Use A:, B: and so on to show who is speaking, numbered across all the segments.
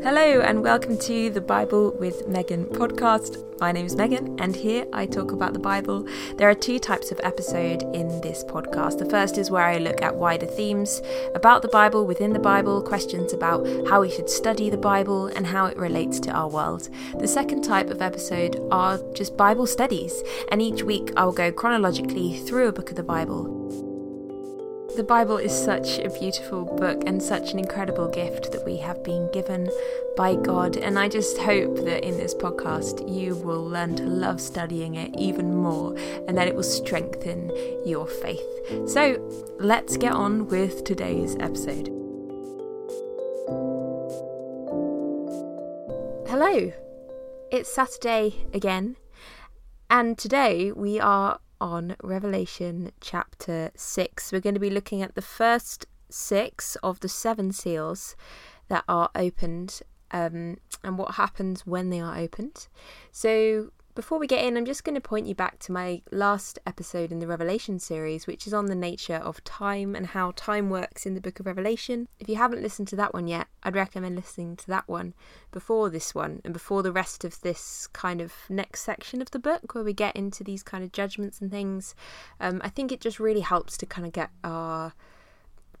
A: Hello, and welcome to the Bible with Megan podcast. My name is Megan, and here I talk about the Bible. There are two types of episode in this podcast. The first is where I look at wider themes about the Bible, within the Bible, questions about how we should study the Bible and how it relates to our world. The second type of episode are just Bible studies, and each week I will go chronologically through a book of the Bible. The Bible is such a beautiful book and such an incredible gift that we have been given by God. And I just hope that in this podcast you will learn to love studying it even more and that it will strengthen your faith. So let's get on with today's episode. Hello, it's Saturday again, and today we are on Revelation chapter 6. We're going to be looking at the first six of the seven seals that are opened um, and what happens when they are opened. So, before we get in, I'm just going to point you back to my last episode in the Revelation series, which is on the nature of time and how time works in the book of Revelation. If you haven't listened to that one yet, I'd recommend listening to that one before this one and before the rest of this kind of next section of the book where we get into these kind of judgments and things. Um, I think it just really helps to kind of get our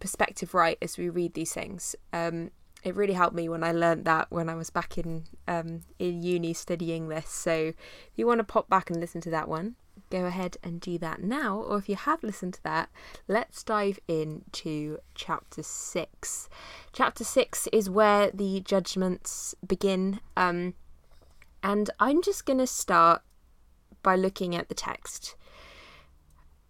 A: perspective right as we read these things. Um, it really helped me when I learned that when I was back in um, in uni studying this. So if you want to pop back and listen to that one, go ahead and do that now. Or if you have listened to that, let's dive into chapter six. Chapter six is where the judgments begin, um, and I'm just going to start by looking at the text.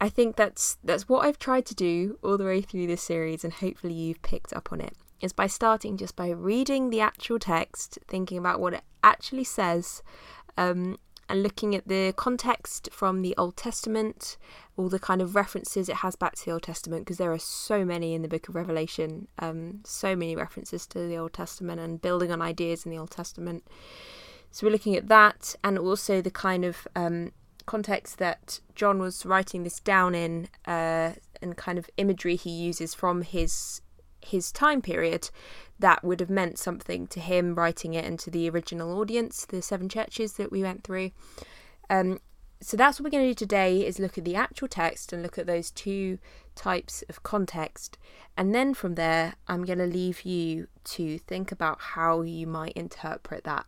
A: I think that's that's what I've tried to do all the way through this series, and hopefully you've picked up on it is by starting just by reading the actual text, thinking about what it actually says, um, and looking at the context from the Old Testament, all the kind of references it has back to the Old Testament, because there are so many in the book of Revelation, um, so many references to the Old Testament and building on ideas in the Old Testament. So we're looking at that, and also the kind of um, context that John was writing this down in, uh, and kind of imagery he uses from his his time period, that would have meant something to him writing it and to the original audience, the seven churches that we went through. Um, so that's what we're going to do today is look at the actual text and look at those two types of context. And then from there i'm going to leave you to think about how you might interpret that.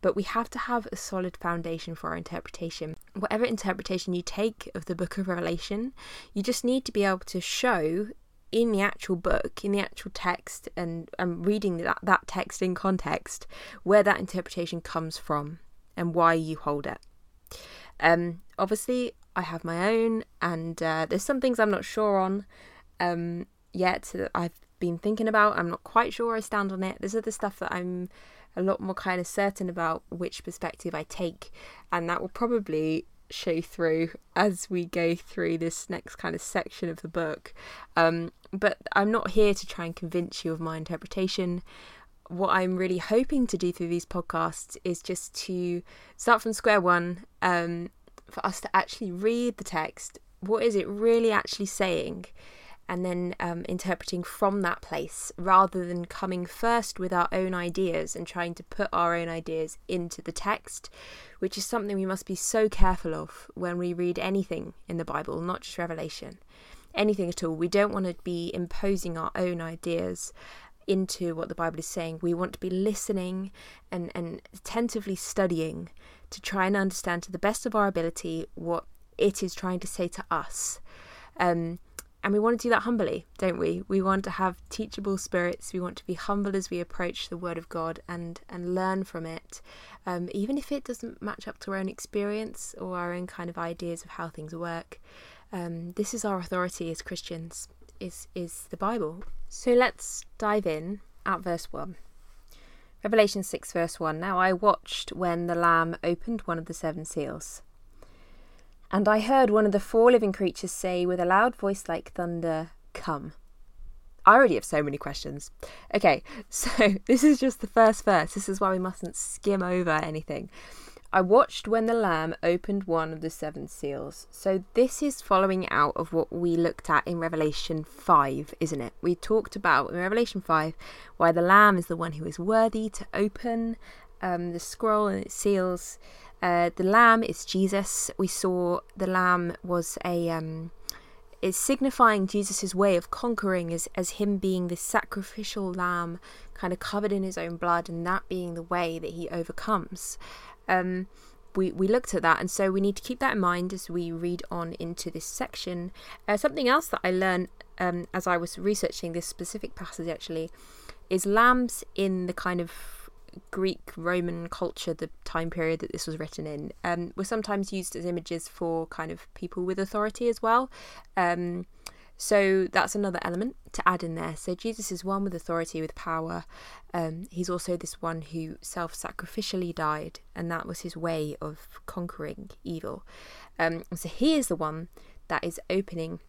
A: But we have to have a solid foundation for our interpretation. Whatever interpretation you take of the book of revelation you just need to be able to show in the actual book, in the actual text, and and reading that that text in context, where that interpretation comes from and why you hold it. Um, obviously, I have my own, and uh, there's some things I'm not sure on um, yet that I've been thinking about. I'm not quite sure I stand on it. There's other stuff that I'm a lot more kind of certain about which perspective I take, and that will probably show through as we go through this next kind of section of the book. Um, but I'm not here to try and convince you of my interpretation. What I'm really hoping to do through these podcasts is just to start from square one um, for us to actually read the text. What is it really actually saying? And then um, interpreting from that place rather than coming first with our own ideas and trying to put our own ideas into the text, which is something we must be so careful of when we read anything in the Bible, not just Revelation. Anything at all. We don't want to be imposing our own ideas into what the Bible is saying. We want to be listening and, and attentively studying to try and understand to the best of our ability what it is trying to say to us. Um, and we want to do that humbly, don't we? We want to have teachable spirits. We want to be humble as we approach the Word of God and and learn from it, um, even if it doesn't match up to our own experience or our own kind of ideas of how things work. Um, this is our authority as Christians. Is is the Bible? So let's dive in at verse one. Revelation six verse one. Now I watched when the Lamb opened one of the seven seals. And I heard one of the four living creatures say with a loud voice like thunder, Come. I already have so many questions. Okay, so this is just the first verse. This is why we mustn't skim over anything. I watched when the Lamb opened one of the seven seals. So, this is following out of what we looked at in Revelation 5, isn't it? We talked about in Revelation 5 why the Lamb is the one who is worthy to open um, the scroll and its seals. Uh, the Lamb is Jesus. We saw the Lamb was a. Um, is signifying Jesus' way of conquering as, as him being this sacrificial lamb, kind of covered in his own blood, and that being the way that he overcomes. Um, we, we looked at that, and so we need to keep that in mind as we read on into this section. Uh, something else that I learned um, as I was researching this specific passage actually is lambs in the kind of Greek Roman culture, the time period that this was written in, um, were sometimes used as images for kind of people with authority as well. Um, so that's another element to add in there. So Jesus is one with authority, with power. Um, he's also this one who self sacrificially died, and that was his way of conquering evil. Um, so he is the one that is opening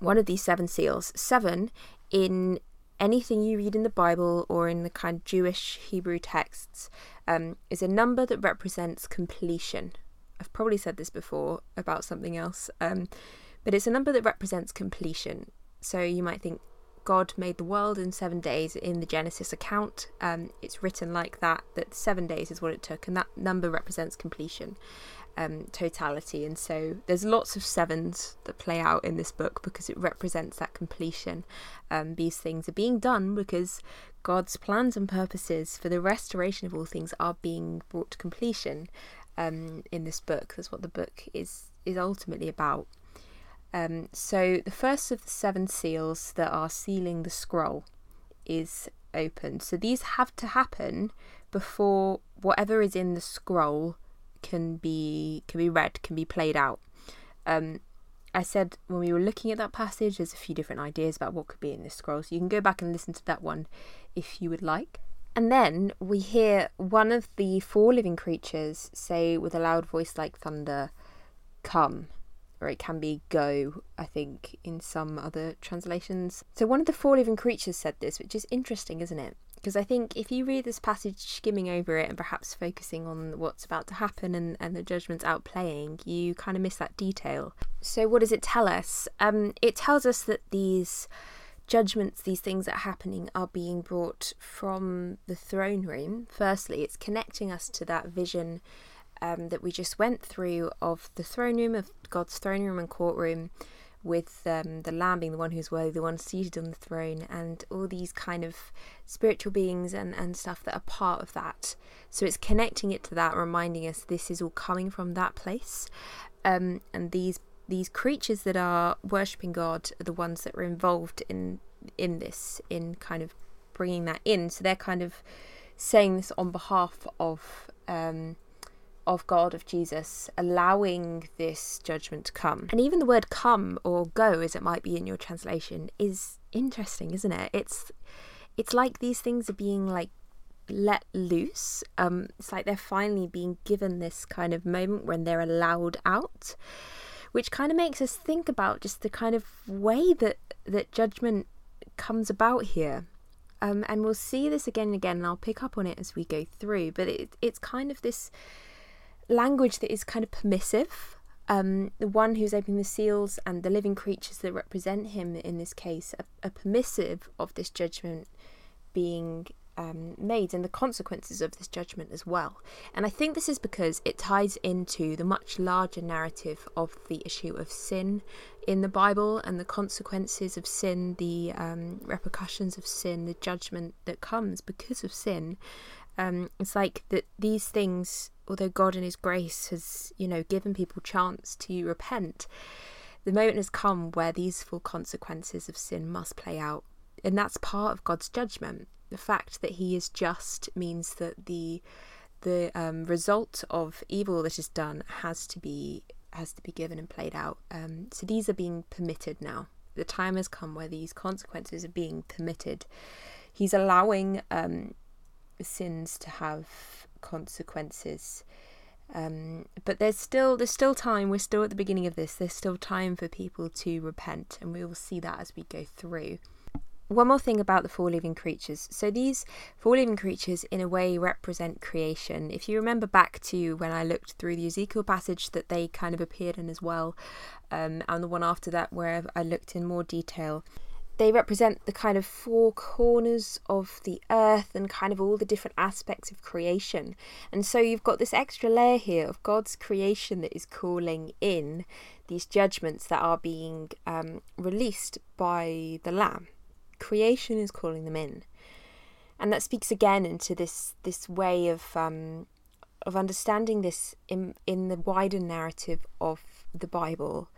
A: one of these seven seals. Seven in anything you read in the Bible or in the kind of Jewish Hebrew texts um, is a number that represents completion. I've probably said this before about something else. Um, but it's a number that represents completion. So you might think God made the world in seven days in the Genesis account. Um, it's written like that, that seven days is what it took, and that number represents completion, um, totality. And so there's lots of sevens that play out in this book because it represents that completion. Um, these things are being done because God's plans and purposes for the restoration of all things are being brought to completion um, in this book. That's what the book is is ultimately about. Um, so the first of the seven seals that are sealing the scroll is opened. So these have to happen before whatever is in the scroll can be can be read, can be played out. Um, I said when we were looking at that passage, there's a few different ideas about what could be in this scroll. So you can go back and listen to that one if you would like. And then we hear one of the four living creatures say with a loud voice like thunder, Come or it can be go, I think, in some other translations. So one of the four living creatures said this, which is interesting, isn't it? Because I think if you read this passage skimming over it and perhaps focusing on what's about to happen and, and the judgments outplaying, you kind of miss that detail. So, what does it tell us? Um, it tells us that these judgments, these things that are happening, are being brought from the throne room. Firstly, it's connecting us to that vision um, that we just went through of the throne room, of God's throne room and courtroom, with um, the Lamb being the one who's worthy, the one seated on the throne, and all these kind of spiritual beings and, and stuff that are part of that. So it's connecting it to that, reminding us this is all coming from that place. Um, and these these creatures that are worshipping God are the ones that are involved in in this, in kind of bringing that in. So they're kind of saying this on behalf of um, of God, of Jesus, allowing this judgment to come. And even the word come or go, as it might be in your translation, is interesting, isn't it? It's it's like these things are being like let loose. Um, it's like they're finally being given this kind of moment when they're allowed out, which kind of makes us think about just the kind of way that that judgment comes about here. Um, and we'll see this again and again, and I'll pick up on it as we go through. But it, it's kind of this language that is kind of permissive. Um, the one who's opening the seals and the living creatures that represent him in this case are, are permissive of this judgment being um, made and the consequences of this judgment as well. And I think this is because it ties into the much larger narrative of the issue of sin in the Bible and the consequences of sin, the um, repercussions of sin, the judgment that comes because of sin. Um, it's like that these things although God in His grace has, you know, given people chance to repent, the moment has come where these full consequences of sin must play out. And that's part of God's judgment. The fact that He is just means that the the um, result of evil that is done has to be has to be given and played out. Um, so these are being permitted now. The time has come where these consequences are being permitted. He's allowing um, sins to have consequences. Um, but there's still there's still time. We're still at the beginning of this. There's still time for people to repent, and we will see that as we go through. one more thing about the four living creatures. So these four living creatures, in a way, represent creation. If you remember back to when I looked through the Ezekiel passage that they kind of appeared in as well, um, and the one after that where I looked in more detail, they represent the kind of four corners of the earth and kind of all the different aspects of creation. And so you've got this extra layer here of God's creation that is calling in these judgments that are being um, released by the Lamb creation is calling them in. And that speaks again into this this way of um, of understanding this in in the wider narrative of the Bible.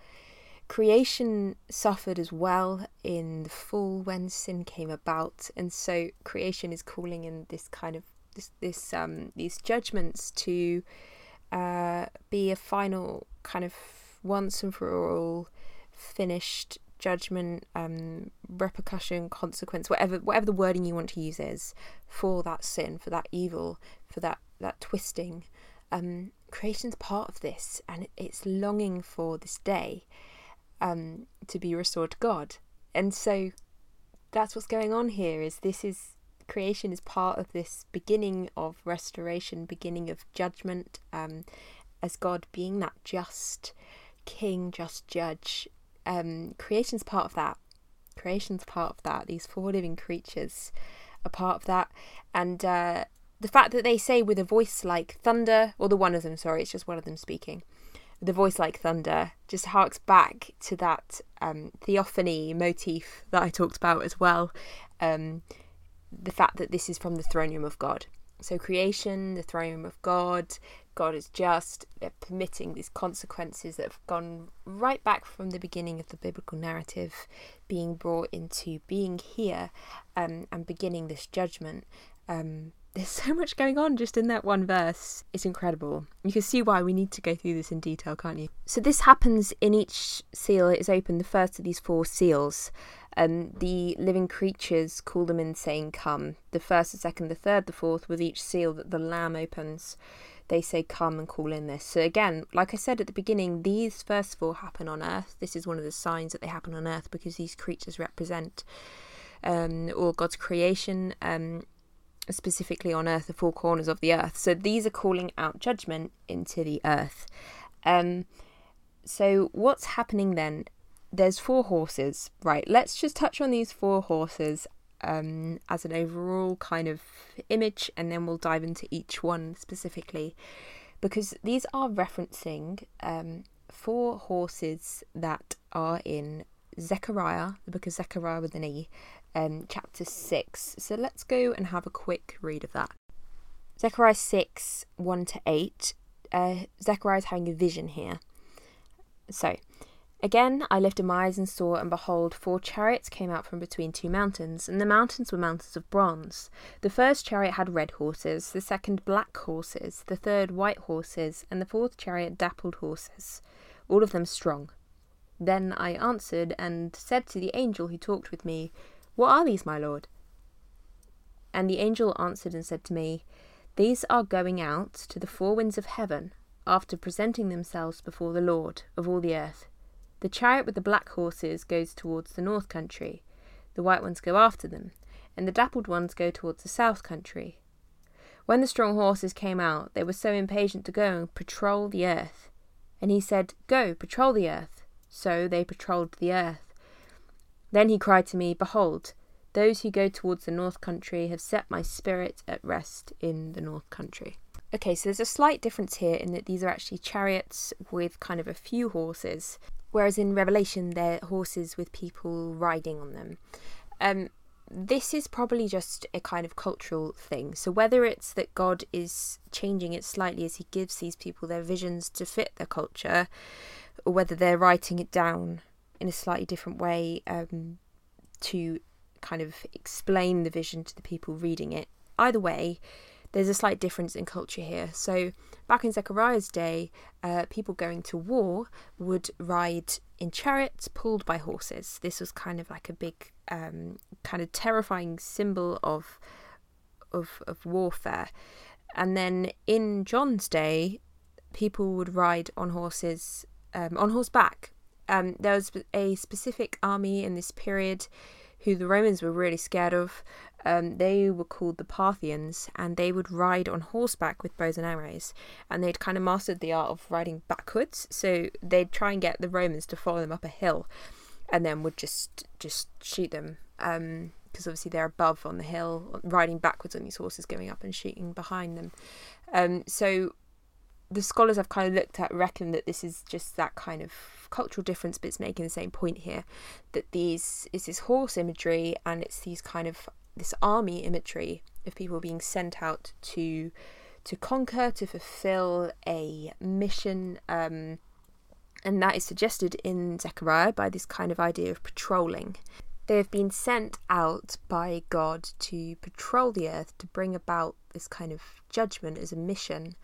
A: Creation suffered as well in the fall when sin came about, and so creation is calling in this kind of this this um, these judgments to uh, be a final kind of once and for all finished judgment, um, repercussion, consequence, whatever whatever the wording you want to use is for that sin, for that evil, for that that twisting. Um, creation's part of this, and it's longing for this day um, to be restored to God, and so that's what's going on here. Is this is creation is part of this beginning of restoration, beginning of judgment, um, as God being that just King, just Judge, um, creation's part of that. Creation's part of that. These four living creatures are part of that. And uh, the fact that they say with a voice like thunder, or the one of them, sorry, it's just one of them speaking, the voice like thunder just harks back to that um, theophany motif that I talked about as well. Um, the fact that this is from the throne room of God. So, creation, the throne room of God, God is just permitting these consequences that have gone right back from the beginning of the biblical narrative being brought into being here um, and beginning this judgment. Um, there's so much going on just in that one verse. It's incredible. You can see why we need to go through this in detail, can't you? So, this happens in each seal that is open, the first of these four seals. Um, the living creatures call them in, saying, Come. The first, the second, the third, the fourth, with each seal that the Lamb opens they say come and call in this. So again, like I said at the beginning, these first four happen on Earth. This is one of the signs that they happen on Earth because these creatures represent um, all God's creation, um, specifically on Earth, the four corners of the Earth. So these are calling out judgment into the Earth. Um, so what's happening then? There's four horses, right? Let's just touch on these four horses um, as an overall kind of image, and then we'll dive into each one specifically because these are referencing um, four horses that are in Zechariah, the book of Zechariah with an E, um, chapter 6. So let's go and have a quick read of that. Zechariah 6 1 to 8. Uh, Zechariah is having a vision here. So, Again I lifted my eyes and saw, and behold, four chariots came out from between two mountains, and the mountains were mountains of bronze. The first chariot had red horses, the second black horses, the third white horses, and the fourth chariot dappled horses, all of them strong. Then I answered and said to the angel who talked with me, What are these, my lord? And the angel answered and said to me, These are going out to the four winds of heaven, after presenting themselves before the Lord of all the earth. The chariot with the black horses goes towards the north country, the white ones go after them, and the dappled ones go towards the south country. When the strong horses came out, they were so impatient to go and patrol the earth. And he said, Go, patrol the earth. So they patrolled the earth. Then he cried to me, Behold, those who go towards the north country have set my spirit at rest in the north country. Okay, so there's a slight difference here in that these are actually chariots with kind of a few horses, whereas in Revelation they're horses with people riding on them. Um, this is probably just a kind of cultural thing. So whether it's that God is changing it slightly as He gives these people their visions to fit their culture, or whether they're writing it down in a slightly different way um, to kind of explain the vision to the people reading it. Either way, there's a slight difference in culture here. So, back in Zechariah's day, uh, people going to war would ride in chariots pulled by horses. This was kind of like a big, um, kind of terrifying symbol of, of, of warfare. And then in John's day, people would ride on horses, um, on horseback. Um, there was a specific army in this period who the Romans were really scared of. Um, they were called the Parthians, and they would ride on horseback with bows and arrows, and they'd kind of mastered the art of riding backwards. So they'd try and get the Romans to follow them up a hill, and then would just just shoot them. Um, because obviously they're above on the hill, riding backwards on these horses, going up and shooting behind them. Um, so the scholars I've kind of looked at reckon that this is just that kind of cultural difference, but it's making the same point here that these is this horse imagery and it's these kind of this army imagery of people being sent out to to conquer, to fulfill a mission. Um, and that is suggested in Zechariah by this kind of idea of patrolling. They have been sent out by God to patrol the earth to bring about this kind of judgment as a mission.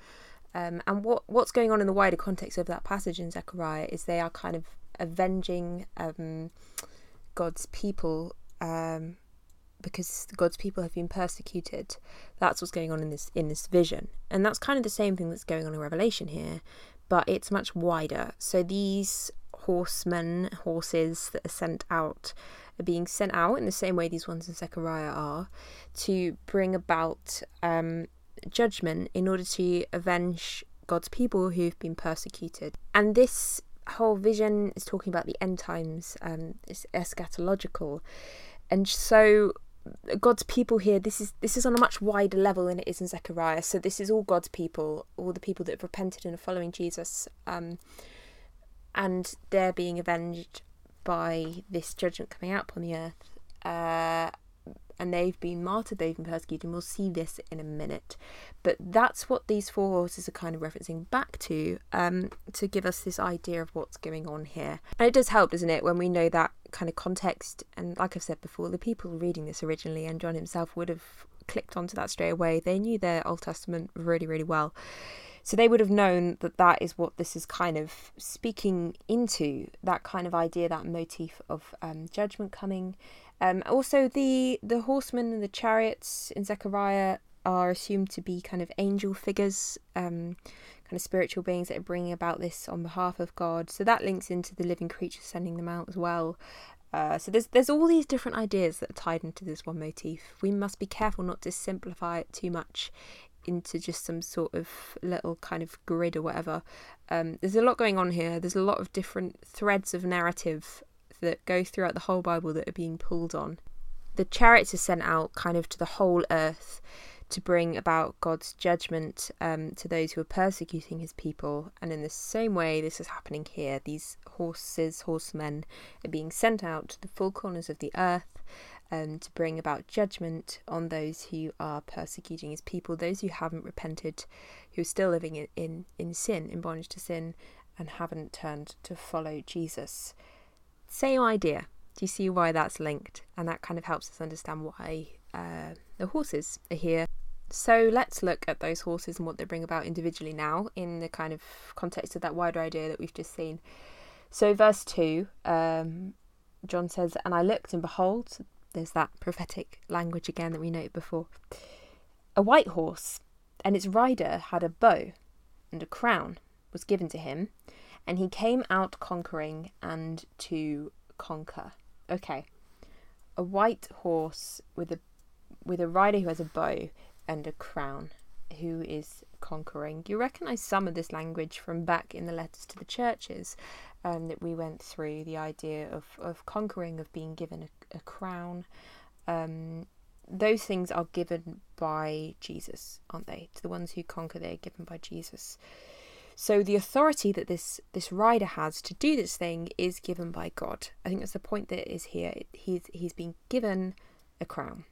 A: Um, and what what's going on in the wider context of that passage in Zechariah is they are kind of avenging um, God's people um, because God's people have been persecuted. That's what's going on in this in this vision, and that's kind of the same thing that's going on in Revelation here, but it's much wider. So these horsemen, horses that are sent out are being sent out in the same way these ones in Zechariah are to bring about um, judgment in order to avenge God's people who've been persecuted. And this whole vision is talking about the end times, um, it's eschatological. And so God's people here, this is this is on a much wider level than it is in Zechariah. So this is all God's people, all the people that have repented and are following Jesus. Um, and they're being avenged by this judgment coming out upon the earth. Uh, and they've been martyred, they've been persecuted, and we'll see this in a minute. But that's what these four horses are kind of referencing back to, um, to give us this idea of what's going on here. And it does help, doesn't it, when we know that kind of context. And like I've said before, the people reading this originally, and John himself would have clicked onto that straight away. They knew their Old Testament really, really well. So they would have known that that is what this is kind of speaking into that kind of idea, that motif of um, judgment coming. Um, also, the the horsemen and the chariots in Zechariah are assumed to be kind of angel figures, um, kind of spiritual beings that are bringing about this on behalf of God. So that links into the living creatures sending them out as well. Uh, so there's there's all these different ideas that are tied into this one motif. We must be careful not to simplify it too much into just some sort of little kind of grid or whatever. Um, there's a lot going on here. There's a lot of different threads of narrative that go throughout the whole Bible that are being pulled on. The chariots are sent out kind of to the whole earth to bring about God's judgment um, to those who are persecuting his people. And in the same way, this is happening here. These horses, horsemen, are being sent out to the four corners of the earth um, to bring about judgment on those who are persecuting his people, those who haven't repented, who are still living in, in, in sin, in bondage to sin, and haven't turned to follow Jesus. Same idea. Do you see why that's linked? And that kind of helps us understand why uh, the horses are here. So let's look at those horses and what they bring about individually now in the kind of context of that wider idea that we've just seen. So, verse 2, um, John says, And I looked, and behold, there's that prophetic language again that we noted before. A white horse, and its rider had a bow, and a crown was given to him, and he came out conquering and to conquer. Okay, a white horse with a with a rider who has a bow and a crown, who is conquering. You recognise some of this language from back in the letters to the churches um, that we went through. The idea of of conquering, of being given a a crown. Um, those things are given by Jesus, aren't they? To the ones who conquer, they're given by Jesus. So the authority that this this rider has to do this thing is given by God. I think that's the point that is here. He's he's been given a crown.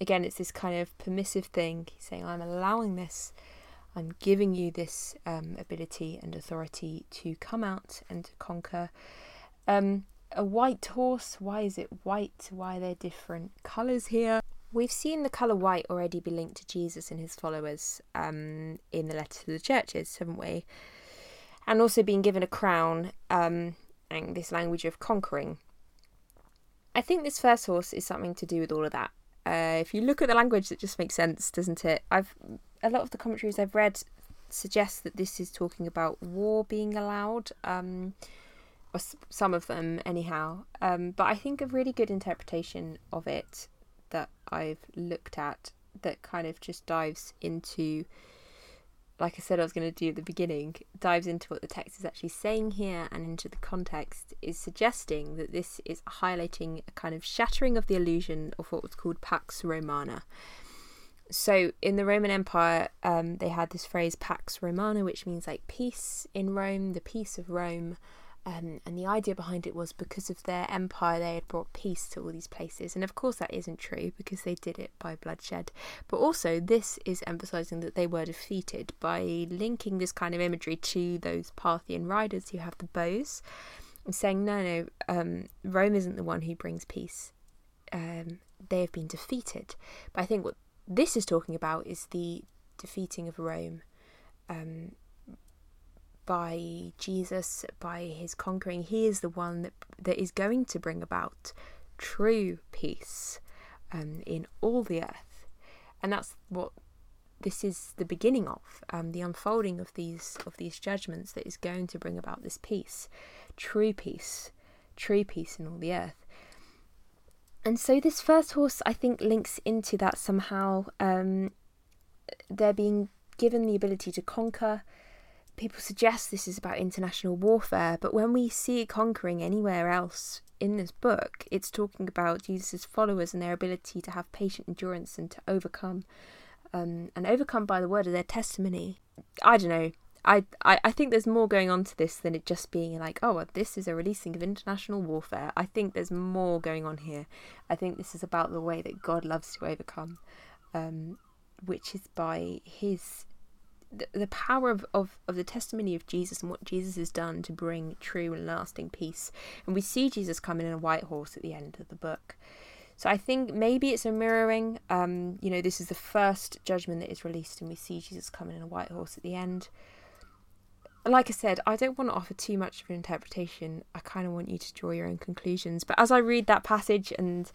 A: Again, it's this kind of permissive thing. He's saying, "I'm allowing this. I'm giving you this um, ability and authority to come out and to conquer." Um, a white horse. Why is it white? Why are there different colours here? We've seen the colour white already be linked to Jesus and his followers um, in the letter to the churches, haven't we? And also being given a crown um, and this language of conquering. I think this first horse is something to do with all of that. Uh, if you look at the language, it just makes sense, doesn't it? I've a lot of the commentaries I've read suggest that this is talking about war being allowed. Um, or some of them anyhow. Um, but I think a really good interpretation of it that I've looked at that kind of just dives into, like I said, I was going to do at the beginning, dives into what the text is actually saying here and into the context, is suggesting that this is highlighting a kind of shattering of the illusion of what was called Pax Romana. So in the Roman Empire, um, they had this phrase Pax Romana, which means like peace in Rome, the peace of Rome. Um, and the idea behind it was because of their empire, they had brought peace to all these places. And of course, that isn't true because they did it by bloodshed. But also, this is emphasizing that they were defeated by linking this kind of imagery to those Parthian riders who have the bows and saying, no, no, um, Rome isn't the one who brings peace. Um, they have been defeated. But I think what this is talking about is the defeating of Rome. By Jesus, by his conquering. He is the one that, that is going to bring about true peace um, in all the earth. And that's what this is the beginning of um, the unfolding of these of these judgments that is going to bring about this peace, true peace, true peace in all the earth. And so this first horse, I think, links into that somehow. Um, they're being given the ability to conquer, people suggest this is about international warfare, but when we see conquering anywhere else in this book, it's talking about Jesus' followers and their ability to have patient endurance and to overcome, um, and overcome by the word of their testimony. I don't know. I, I, I think there's more going on to this than it just being like, oh, well, this is a releasing of international warfare. I think there's more going on here. I think this is about the way that God loves to overcome, um, which is by His the, power of, of, of the testimony of Jesus and what Jesus has done to bring true and lasting peace. And we see Jesus coming in a white horse at the end of the book. So I think maybe it's a mirroring. Um, you know, this is the first judgment that is released, and we see Jesus coming in a white horse at the end. Like I said, I don't want to offer too much of an interpretation. I kind of want you to draw your own conclusions. But as I read that passage, and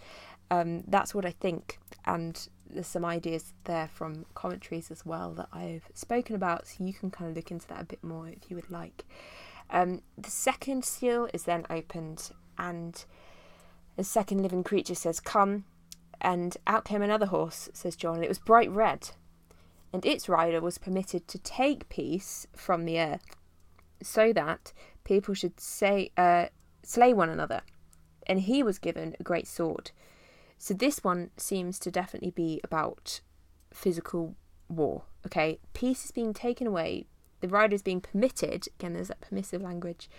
A: um, that's what I think, and there's some ideas there from commentaries as well that I've spoken about, so you can kind of look into that a bit more if you would like. Um, the second seal is then opened, and the second living creature says, Come, and out came another horse, says John, and it was bright red, and its rider was permitted to take peace from the earth, so that people should say, uh, slay one another. And he was given a great sword so this one seems to definitely be about physical war. Okay, peace is being taken away. The rider is being permitted. Again, there's that permissive language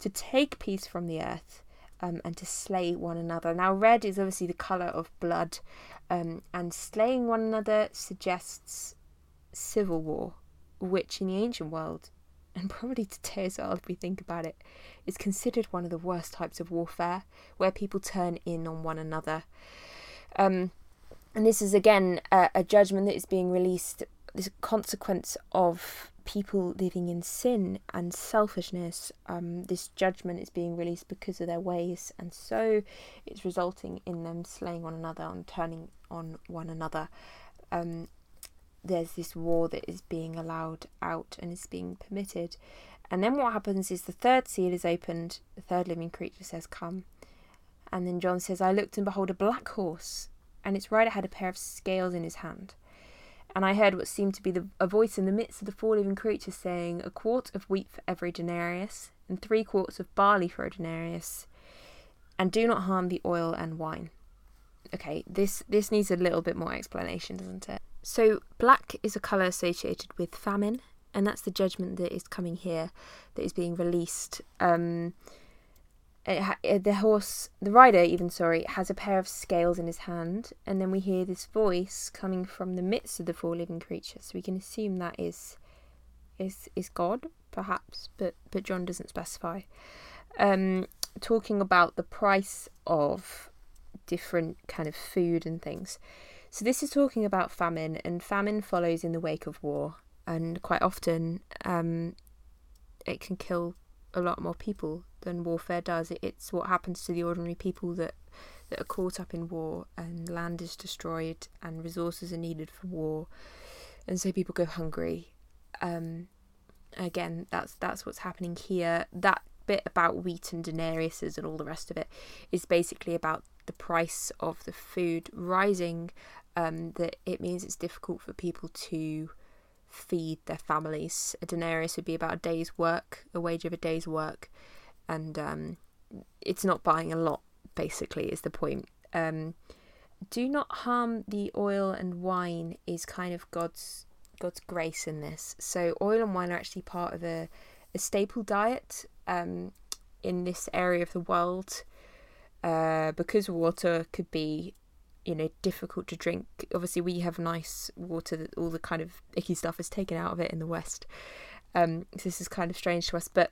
A: to take peace from the earth um, and to slay one another. Now, red is obviously the color of blood, um, and slaying one another suggests civil war, which in the ancient world, and probably today as well, if we think about it, is considered one of the worst types of warfare, where people turn in on one another. Um, and this is again a, a judgment that is being released, this consequence of people living in sin and selfishness. Um, this judgment is being released because of their ways, and so it's resulting in them slaying one another and turning on one another. Um, there's this war that is being allowed out and is being permitted. And then what happens is the third seal is opened, the third living creature says, Come. And then John says, I looked and behold a black horse, and its rider had a pair of scales in his hand. And I heard what seemed to be the, a voice in the midst of the four living creatures saying, A quart of wheat for every denarius, and three quarts of barley for a denarius, and do not harm the oil and wine. Okay, this, this needs a little bit more explanation, doesn't it? So, black is a colour associated with famine, and that's the judgment that is coming here, that is being released. Um, ha- uh, the horse, the rider, even sorry, has a pair of scales in his hand, and then we hear this voice coming from the midst of the four living creatures. So we can assume that is is is God, perhaps, but but John doesn't specify. Um, talking about the price of different kind of food and things. So this is talking about famine, and famine follows in the wake of war, and quite often um, it can kill a lot more people than warfare does. It's what happens to the ordinary people that that are caught up in war, and land is destroyed, and resources are needed for war, and so people go hungry. Um, again, that's that's what's happening here. That bit about wheat and denariuses and all the rest of it is basically about the price of the food rising. Um, that it means it's difficult for people to feed their families. A denarius would be about a day's work, a wage of a day's work, and um, it's not buying a lot. Basically, is the point. Um, do not harm the oil and wine is kind of God's God's grace in this. So oil and wine are actually part of a, a staple diet um, in this area of the world uh, because water could be you know difficult to drink. Obviously, we have nice water that all the kind of icky stuff is taken out of it in the West. Um, so this is kind of strange to us, but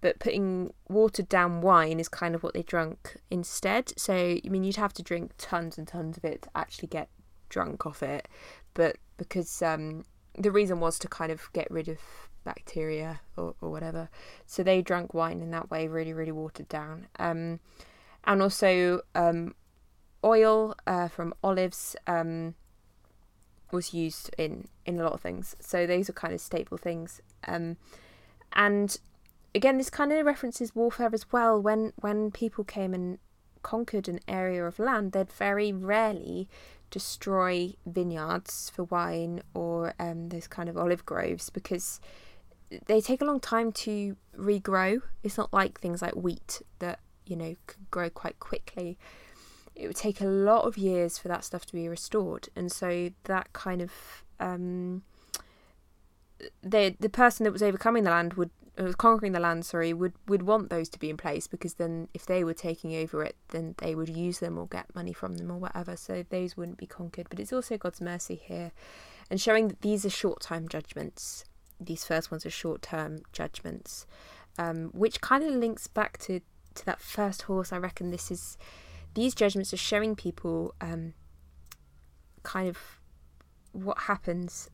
A: but putting watered down wine is kind of what they drank instead. So I mean, you'd have to drink tons and tons of it to actually get drunk off it, but because um, the reason was to kind of get rid of bacteria or, or whatever. So they drank wine in that way, really, really watered down. Um, and also um, oil uh, from olives um, was used in, in a lot of things. So those are kind of staple things. Um, and again, this kind of references warfare as well. When when people came and conquered an area of land, they'd very rarely destroy vineyards for wine or um, those kind of olive groves because they take a long time to regrow. It's not like things like wheat that you know can grow quite quickly. It would take a lot of years for that stuff to be restored, and so that kind of um, the the person that was overcoming the land would was conquering the land, sorry, would would want those to be in place because then if they were taking over it, then they would use them or get money from them or whatever. So those wouldn't be conquered. But it's also God's mercy here, and showing that these are short time judgments. These first ones are short term judgments, um, which kind of links back to to that first horse. I reckon this is these judgments are showing people um, kind of what happens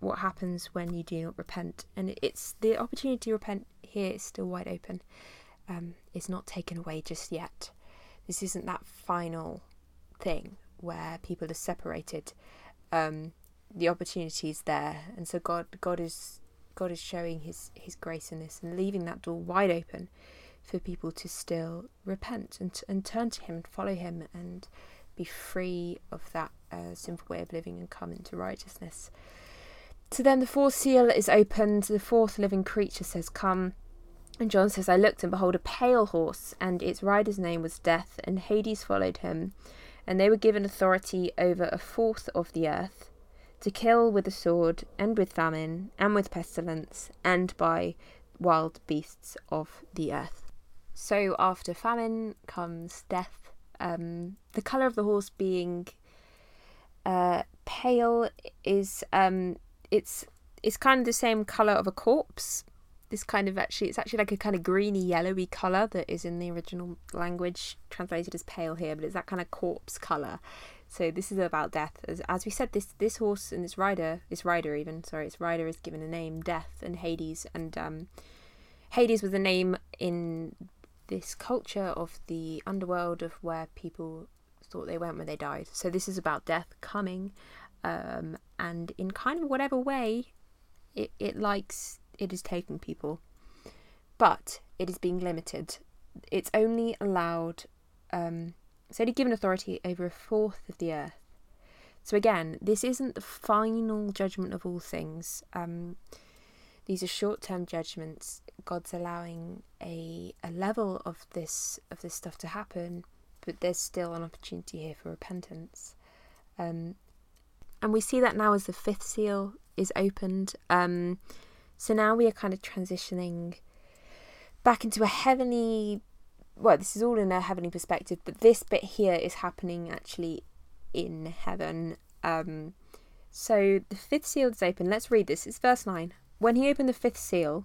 A: what happens when you do not repent. And it's the opportunity to repent here is still wide open. Um, it's not taken away just yet. This isn't that final thing where people are separated. Um, the opportunity is there, and so God, God is, God is showing His His grace in this and leaving that door wide open for people to still repent and and turn to Him and follow Him and be free of that uh, sinful way of living and come into righteousness. So then the fourth seal is opened, the fourth living creature says, Come. And John says, I looked and behold a pale horse, and its rider's name was Death, and Hades followed him. And they were given authority over a fourth of the earth, to kill with the sword, and with famine, and with pestilence, and by wild beasts of the earth. So after famine comes death. Um, the colour of the horse being uh, pale is um, it's it's kind of the same color of a corpse. This kind of actually, it's actually like a kind of greeny yellowy color that is in the original language, translated as pale here, but it's that kind of corpse color. So this is about death. As, as we said, this this horse and this rider, this rider even, sorry, its rider is given a name, Death and Hades, and um, Hades was a name in this culture of the underworld of where people thought they went when they died. So this is about death coming um, and in kind of whatever way it, it likes it is taking people. But it is being limited. It's only allowed, um, it's only given authority over a fourth of the earth. So again, this isn't the final judgment of all things. Um, these are short-term judgments. God's allowing a a level of this of this stuff to happen, but there's still an opportunity here for repentance. Um, and we see that now as the fifth seal is opened. Um, so now we are kind of transitioning back into a heavenly. Well, this is all in a heavenly perspective, but this bit here is happening actually in heaven. Um, so the fifth seal is open. Let's read this. It's verse 9. When he opened the fifth seal,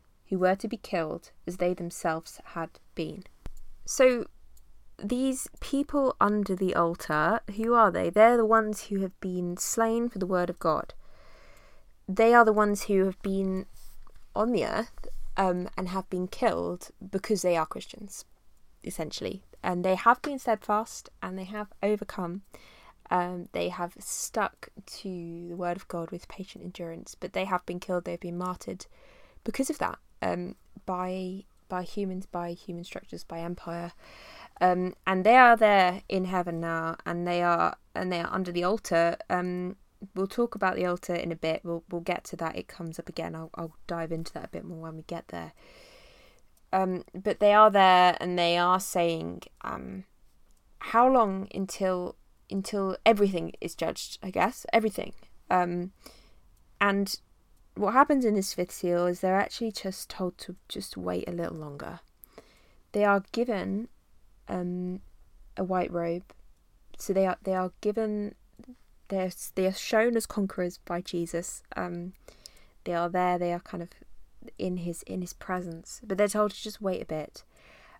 A: who were to be killed as they themselves had been. so these people under the altar, who are they? They're the ones who have been slain for the word of God. They are the ones who have been on the earth um, and have been killed because they are Christians, essentially. And they have been steadfast and they have overcome. Um, they have stuck to the word of God with patient endurance, but they have been killed. They've been martyred because of that um, by by humans, by human structures, by empire. Um, and they are there in heaven now, and they are and they are under the altar. Um, we'll talk about the altar in a bit. We'll we'll get to that. It comes up again. I'll I'll dive into that a bit more when we get there. Um, but they are there, and they are saying, um, how long until until everything is judged? I guess everything. Um, and what happens in this fifth seal is they're actually just told to just wait a little longer. They are given um, a white robe, so they are they are given they're they are shown as conquerors by Jesus. Um, they are there. They are kind of in his in his presence, but they're told to just wait a bit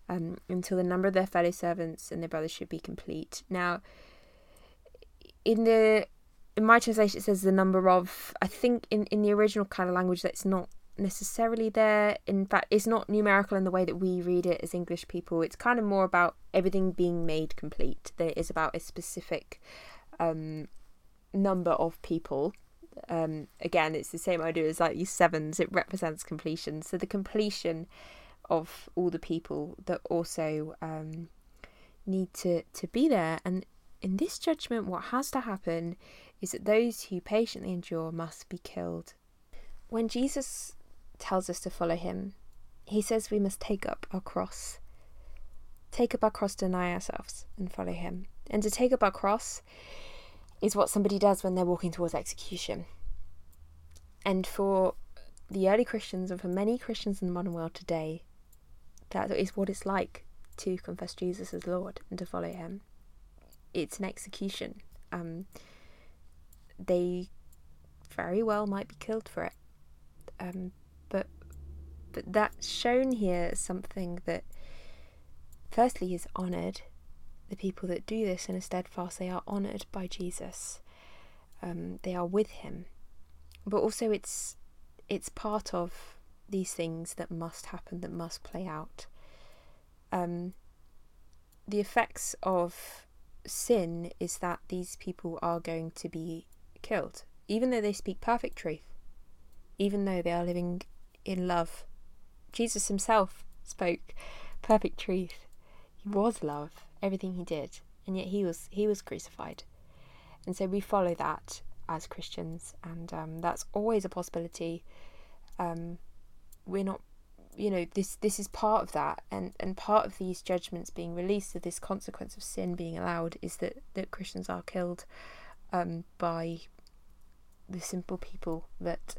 A: um, until the number of their fellow servants and their brothers should be complete. Now, in the in my translation, it says the number of. I think in in the original kind of language, that's not necessarily there. In fact, it's not numerical in the way that we read it as English people. It's kind of more about everything being made complete. That is about a specific um, number of people. Um, again, it's the same idea as like these sevens. It represents completion. So the completion of all the people that also um, need to to be there. And in this judgment, what has to happen is that those who patiently endure must be killed. When Jesus tells us to follow him, he says we must take up our cross. Take up our cross, deny ourselves, and follow him. And to take up our cross is what somebody does when they're walking towards execution. And for the early Christians and for many Christians in the modern world today, that is what it's like to confess Jesus as Lord and to follow him. It's an execution. Um, they very well might be killed for it. Um, but but that's shown here as something that firstly is honoured the people that do this and are steadfast, they are honoured by Jesus. Um, they are with him. But also it's it's part of these things that must happen, that must play out. Um, the effects of sin is that these people are going to be killed, even though they speak perfect truth, even though they are living in love. Jesus himself spoke perfect truth. He was love everything he did, and yet he was he was crucified. And so we follow that as Christians, and um, that's always a possibility. Um, we're not, you know, this this is part of that, and and part of these judgments being released, of this consequence of sin being allowed, is that that Christians are killed um, by the simple people that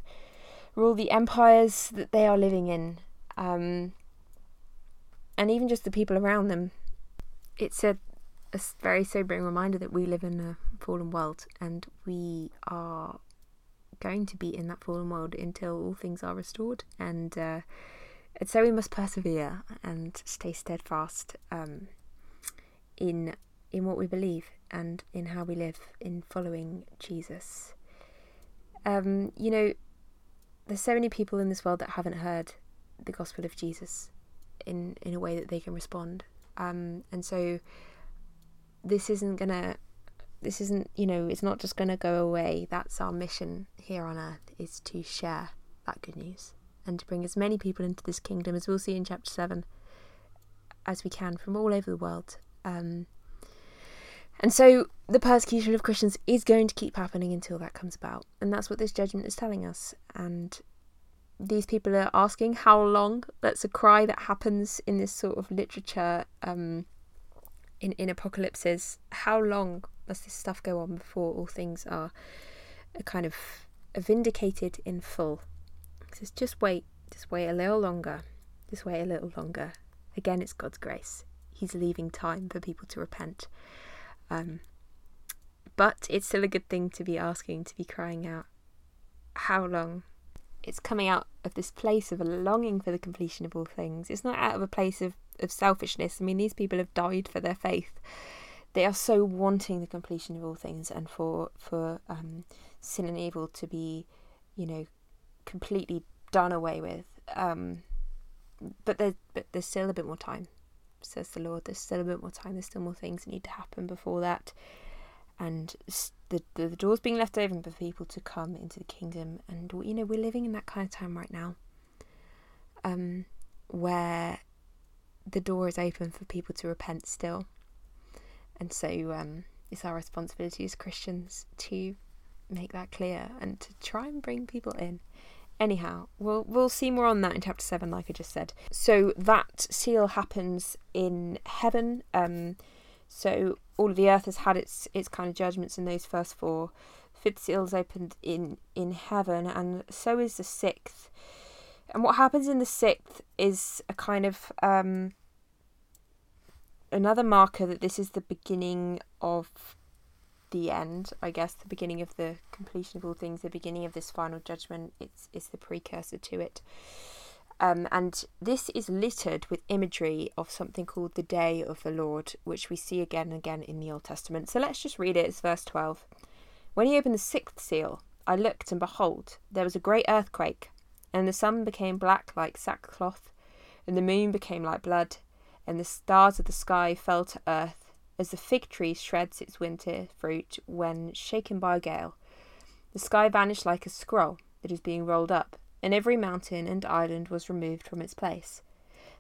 A: rule the empires that they are living in, um, and even just the people around them. It's a, a very sobering reminder that we live in a fallen world and we are going to be in that fallen world until all things are restored and uh, and so we must persevere and stay steadfast um, in in what we believe and in how we live in following Jesus. Um, you know, there's so many people in this world that haven't heard the gospel of Jesus in in a way that they can respond. Um, and so this isn't gonna this isn't you know it's not just gonna go away. That's our mission here on earth is to share that good news and to bring as many people into this kingdom as we'll see in chapter 7 as we can from all over the world um, and so the persecution of Christians is going to keep happening until that comes about. And that's what this judgment is telling us. And these people are asking how long. That's a cry that happens in this sort of literature um, in, in apocalypses. How long must this stuff go on before all things are kind of vindicated in full? Says, just wait, just wait a little longer, just wait a little longer. Again, it's God's grace. He's leaving time for people to repent. Um, but it's still a good thing to be asking, to be crying out, How long? it's coming out of this place of a longing for the completion of all things. It's not out of a place of, of selfishness. I mean, these people have died for their faith. They are so wanting the completion of all things and for for um, sin and evil to be, you know, completely done away with. Um, but there's but there's still a bit more time, says the Lord. There's still a bit more time. There's still more things that need to happen before that, and the the, the doors being left open for people to come into the kingdom. And you know we're living in that kind of time right now, um, where the door is open for people to repent still, and so um, it's our responsibility as Christians to make that clear and to try and bring people in. Anyhow, we'll we'll see more on that in chapter seven, like I just said. So that seal happens in heaven. Um, so all of the earth has had its its kind of judgments in those first four. Fifth seal is opened in in heaven, and so is the sixth. And what happens in the sixth is a kind of um, another marker that this is the beginning of the end, I guess, the beginning of the completion of all things, the beginning of this final judgment. It's it's the precursor to it. Um, and this is littered with imagery of something called the day of the Lord, which we see again and again in the Old Testament. So let's just read it. It's verse 12. When he opened the sixth seal, I looked, and behold, there was a great earthquake, and the sun became black like sackcloth, and the moon became like blood, and the stars of the sky fell to earth as the fig tree shreds its winter fruit when shaken by a gale. The sky vanished like a scroll that is being rolled up, and every mountain and island was removed from its place.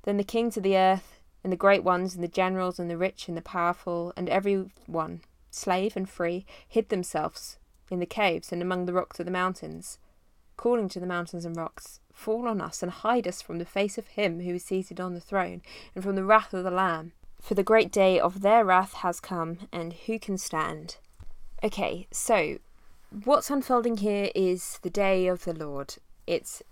A: Then the kings of the earth, and the great ones, and the generals, and the rich, and the powerful, and every one, slave and free, hid themselves in the caves and among the rocks of the mountains, calling to the mountains and rocks, Fall on us and hide us from the face of him who is seated on the throne, and from the wrath of the Lamb. For the great day of their wrath has come, and who can stand? Okay, so what's unfolding here is the day of the Lord. It's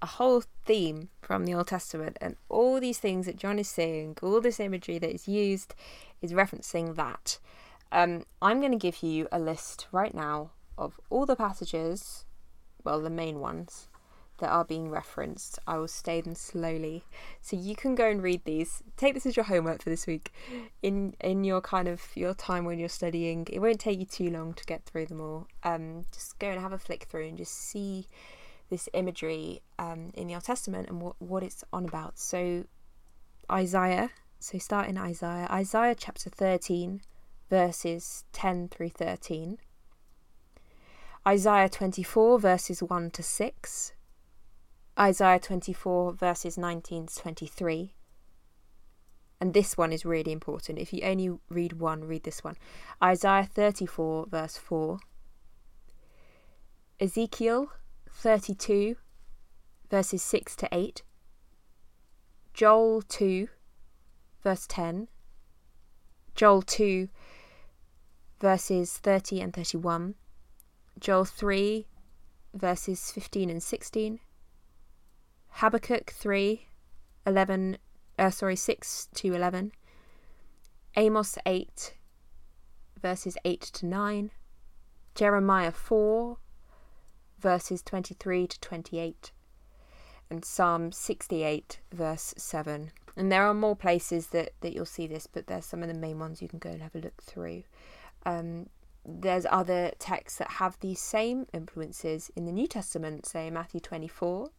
A: a whole theme from the Old Testament, and all these things that John is saying, all this imagery that is used, is referencing that. Um, I'm going to give you a list right now of all the passages, well, the main ones, that are being referenced. I will stay them slowly, so you can go and read these. Take this as your homework for this week, in in your kind of your time when you're studying. It won't take you too long to get through them all. Um, just go and have a flick through and just see this imagery um, in the Old Testament and what what it's on about. So Isaiah. So start in Isaiah. Isaiah chapter thirteen, verses ten through thirteen. Isaiah 24, verses 1 to 6, Isaiah 24, verses 19 to 23. And this one is really important. If you only read one, read this one. Isaiah 34, verse 4. Ezekiel 32, verses 6 to 8. Joel 2, verse 10. Joel 2, verses 30 and 31. Joel 3, verses 15 and 16. Habakkuk 3, 11, uh, sorry, 6 to 11, Amos 8, verses 8 to 9, Jeremiah 4, verses 23 to 28, and Psalm 68, verse 7. And there are more places that, that you'll see this, but there's some of the main ones you can go and have a look through. Um, there's other texts that have these same influences in the New Testament, say Matthew 24,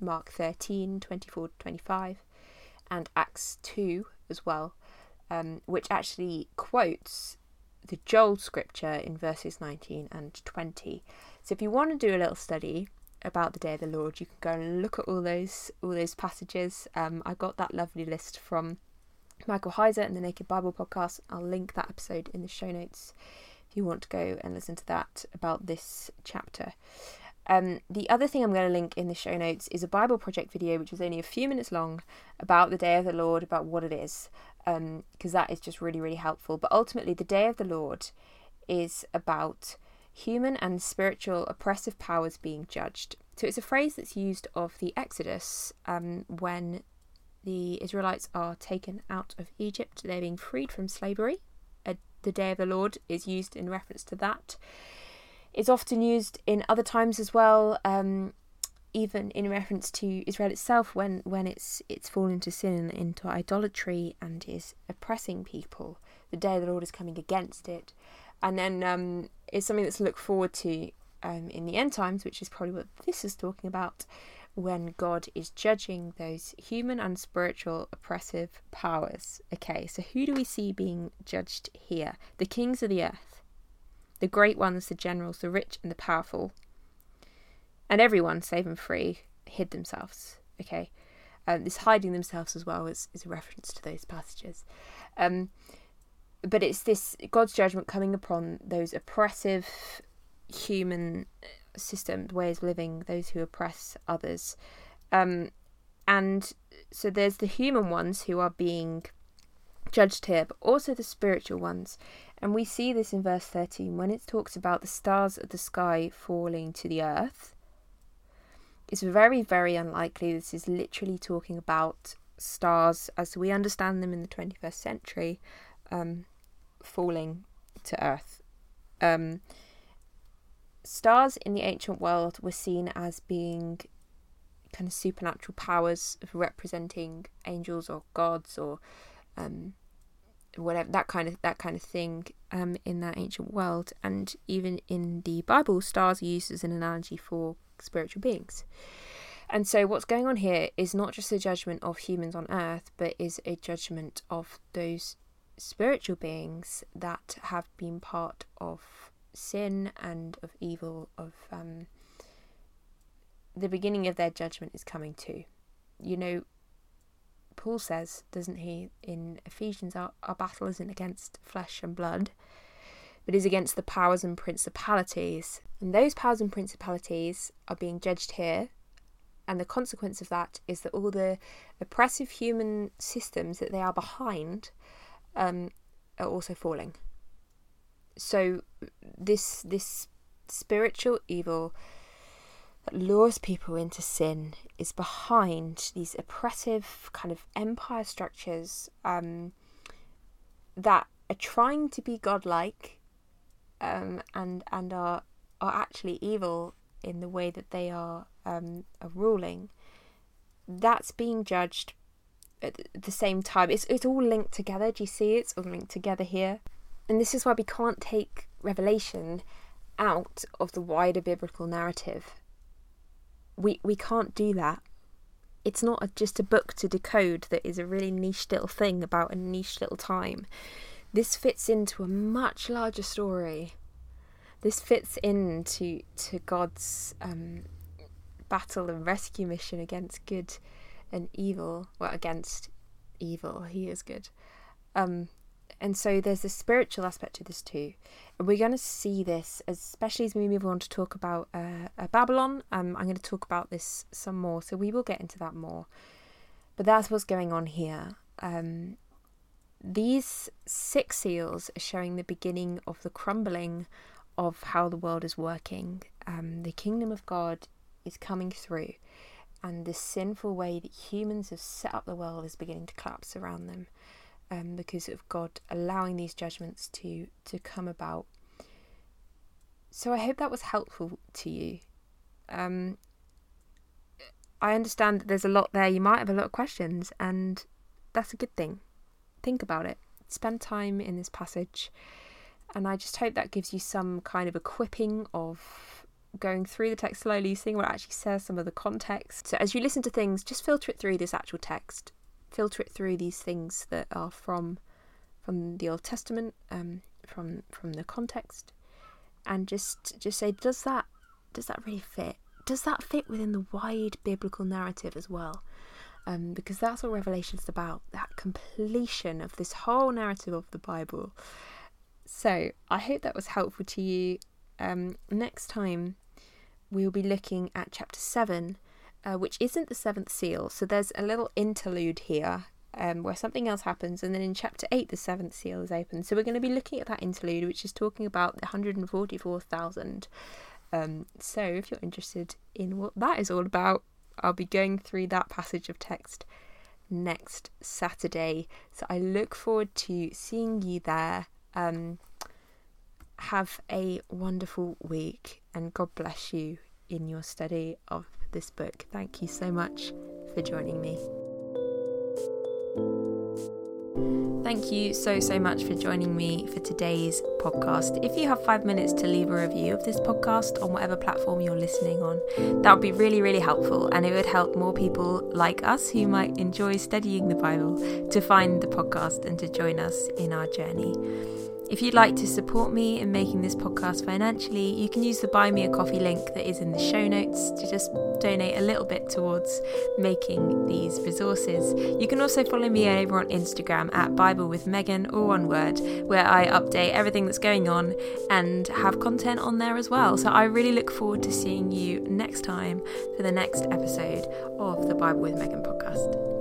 A: Mark 13, 24 25, and Acts 2 as well, um, which actually quotes the Joel scripture in verses 19 and 20. So if you want to do a little study about the day of the Lord, you can go and look at all those all those passages. Um, I got that lovely list from Michael Heiser and the Naked Bible podcast. I'll link that episode in the show notes if you want to go and listen to that about this chapter. Um, the other thing I'm going to link in the show notes is a Bible Project video, which was only a few minutes long, about the Day of the Lord, about what it is, because um, that is just really, really helpful. But ultimately, the Day of the Lord is about human and spiritual oppressive powers being judged. So it's a phrase that's used of the Exodus um, when the Israelites are taken out of Egypt, they're being freed from slavery. Uh, the Day of the Lord is used in reference to that. It's often used in other times as well. Um, even in reference to Israel itself, when when it's it's fallen into sin and into idolatry and is oppressing people, the day of the Lord is coming against it, and then um, it's something that's looked forward to um, in the end times, which is probably what this is talking about, when God is judging those human and spiritual oppressive powers. Okay, so who do we see being judged here? The kings of the earth, the great ones, the generals, the rich and the powerful, and everyone, save and free, hid themselves. Okay, um, this hiding themselves as well is, is a reference to those passages. Um, but it's this God's judgment coming upon those oppressive human systems, ways of living, those who oppress others. Um, and so there's the human ones who are being judged here, but also the spiritual ones. And we see this in verse 13 when it talks about the stars of the sky falling to the earth. It's very, very unlikely this is literally talking about stars as we understand them in the 21st century um, falling to earth. Um, stars in the ancient world were seen as being kind of supernatural powers representing angels or gods or um, whatever that kind of that kind of thing um, in that ancient world and even in the bible stars are used as an analogy for spiritual beings and so what's going on here is not just a judgment of humans on earth but is a judgment of those spiritual beings that have been part of sin and of evil, of um, the beginning of their judgment is coming too. You know, Paul says, doesn't he, in Ephesians, our, our battle isn't against flesh and blood, but is against the powers and principalities. And those powers and principalities are being judged here. And the consequence of that is that all the oppressive human systems that they are behind um, are also falling so this this spiritual evil that lures people into sin is behind these oppressive kind of empire structures um, that are trying to be godlike um, and and are are actually evil in the way that they are, um, are ruling. That's being judged at the same time. It's it's all linked together. Do you see? It's all linked together here. And this is why we can't take Revelation out of the wider biblical narrative. We, we can't do that. It's not a, just a book to decode that is a really niche little thing about a niche little time. This fits into a much larger story. This fits into to God's um, battle and rescue mission against good and evil. Well, against evil, He is good. Um, and so there's a spiritual aspect to this too. We're going to see this, especially as we move on to talk about uh, uh, Babylon. Um, I'm going to talk about this some more, so we will get into that more. But that's what's going on here. Um, these six seals are showing the beginning of the crumbling of how the world is working. Um, the kingdom of God is coming through, and the sinful way that humans have set up the world is beginning to collapse around them um, because of God allowing these judgments to to come about. So I hope that was helpful to you. Um, I understand that there's a lot there. You might have a lot of questions, and that's a good thing. Think about it. Spend time in this passage, and I just hope that gives you some kind of equipping of going through the text slowly, seeing what actually says, some of the context. So as you listen to things, just filter it through this actual text filter it through these things that are from from the Old Testament, um, from from the context, and just just say, does that does that really fit? Does that fit within the wide biblical narrative as well? Um, because that's what Revelation is about that completion of this whole narrative of the Bible. So I hope that was helpful to you. Um, next time, we will be looking at chapter 7 uh, which isn't the seventh seal. So there's a little interlude here um, where something else happens, and then in chapter 8, the seventh seal is opened. So we're going to be looking at that interlude, which is talking about the 144,000. Um, so if you're interested in what that is all about, I'll be going through that passage of text next Saturday. So I look forward to seeing you there. Um, have a wonderful week and God bless you in your study of this book. Thank you so much for joining me. Thank you so, so much for joining me for today's podcast. If you have five minutes to leave a review of this podcast on whatever platform you're listening on, that would be really, really helpful. And it would help more people like us who might enjoy studying the Bible to find the podcast and to join us in our journey. If you'd like to support me in making this podcast financially, you can use the Buy Me a Coffee link that is in the show notes to just donate a little bit towards making these resources. You can also follow me over on Instagram at Bible with Megan or one word, where I update everything that's going on and have content on there as well. So I really look forward to seeing you next time for the next episode of the Bible with Megan podcast.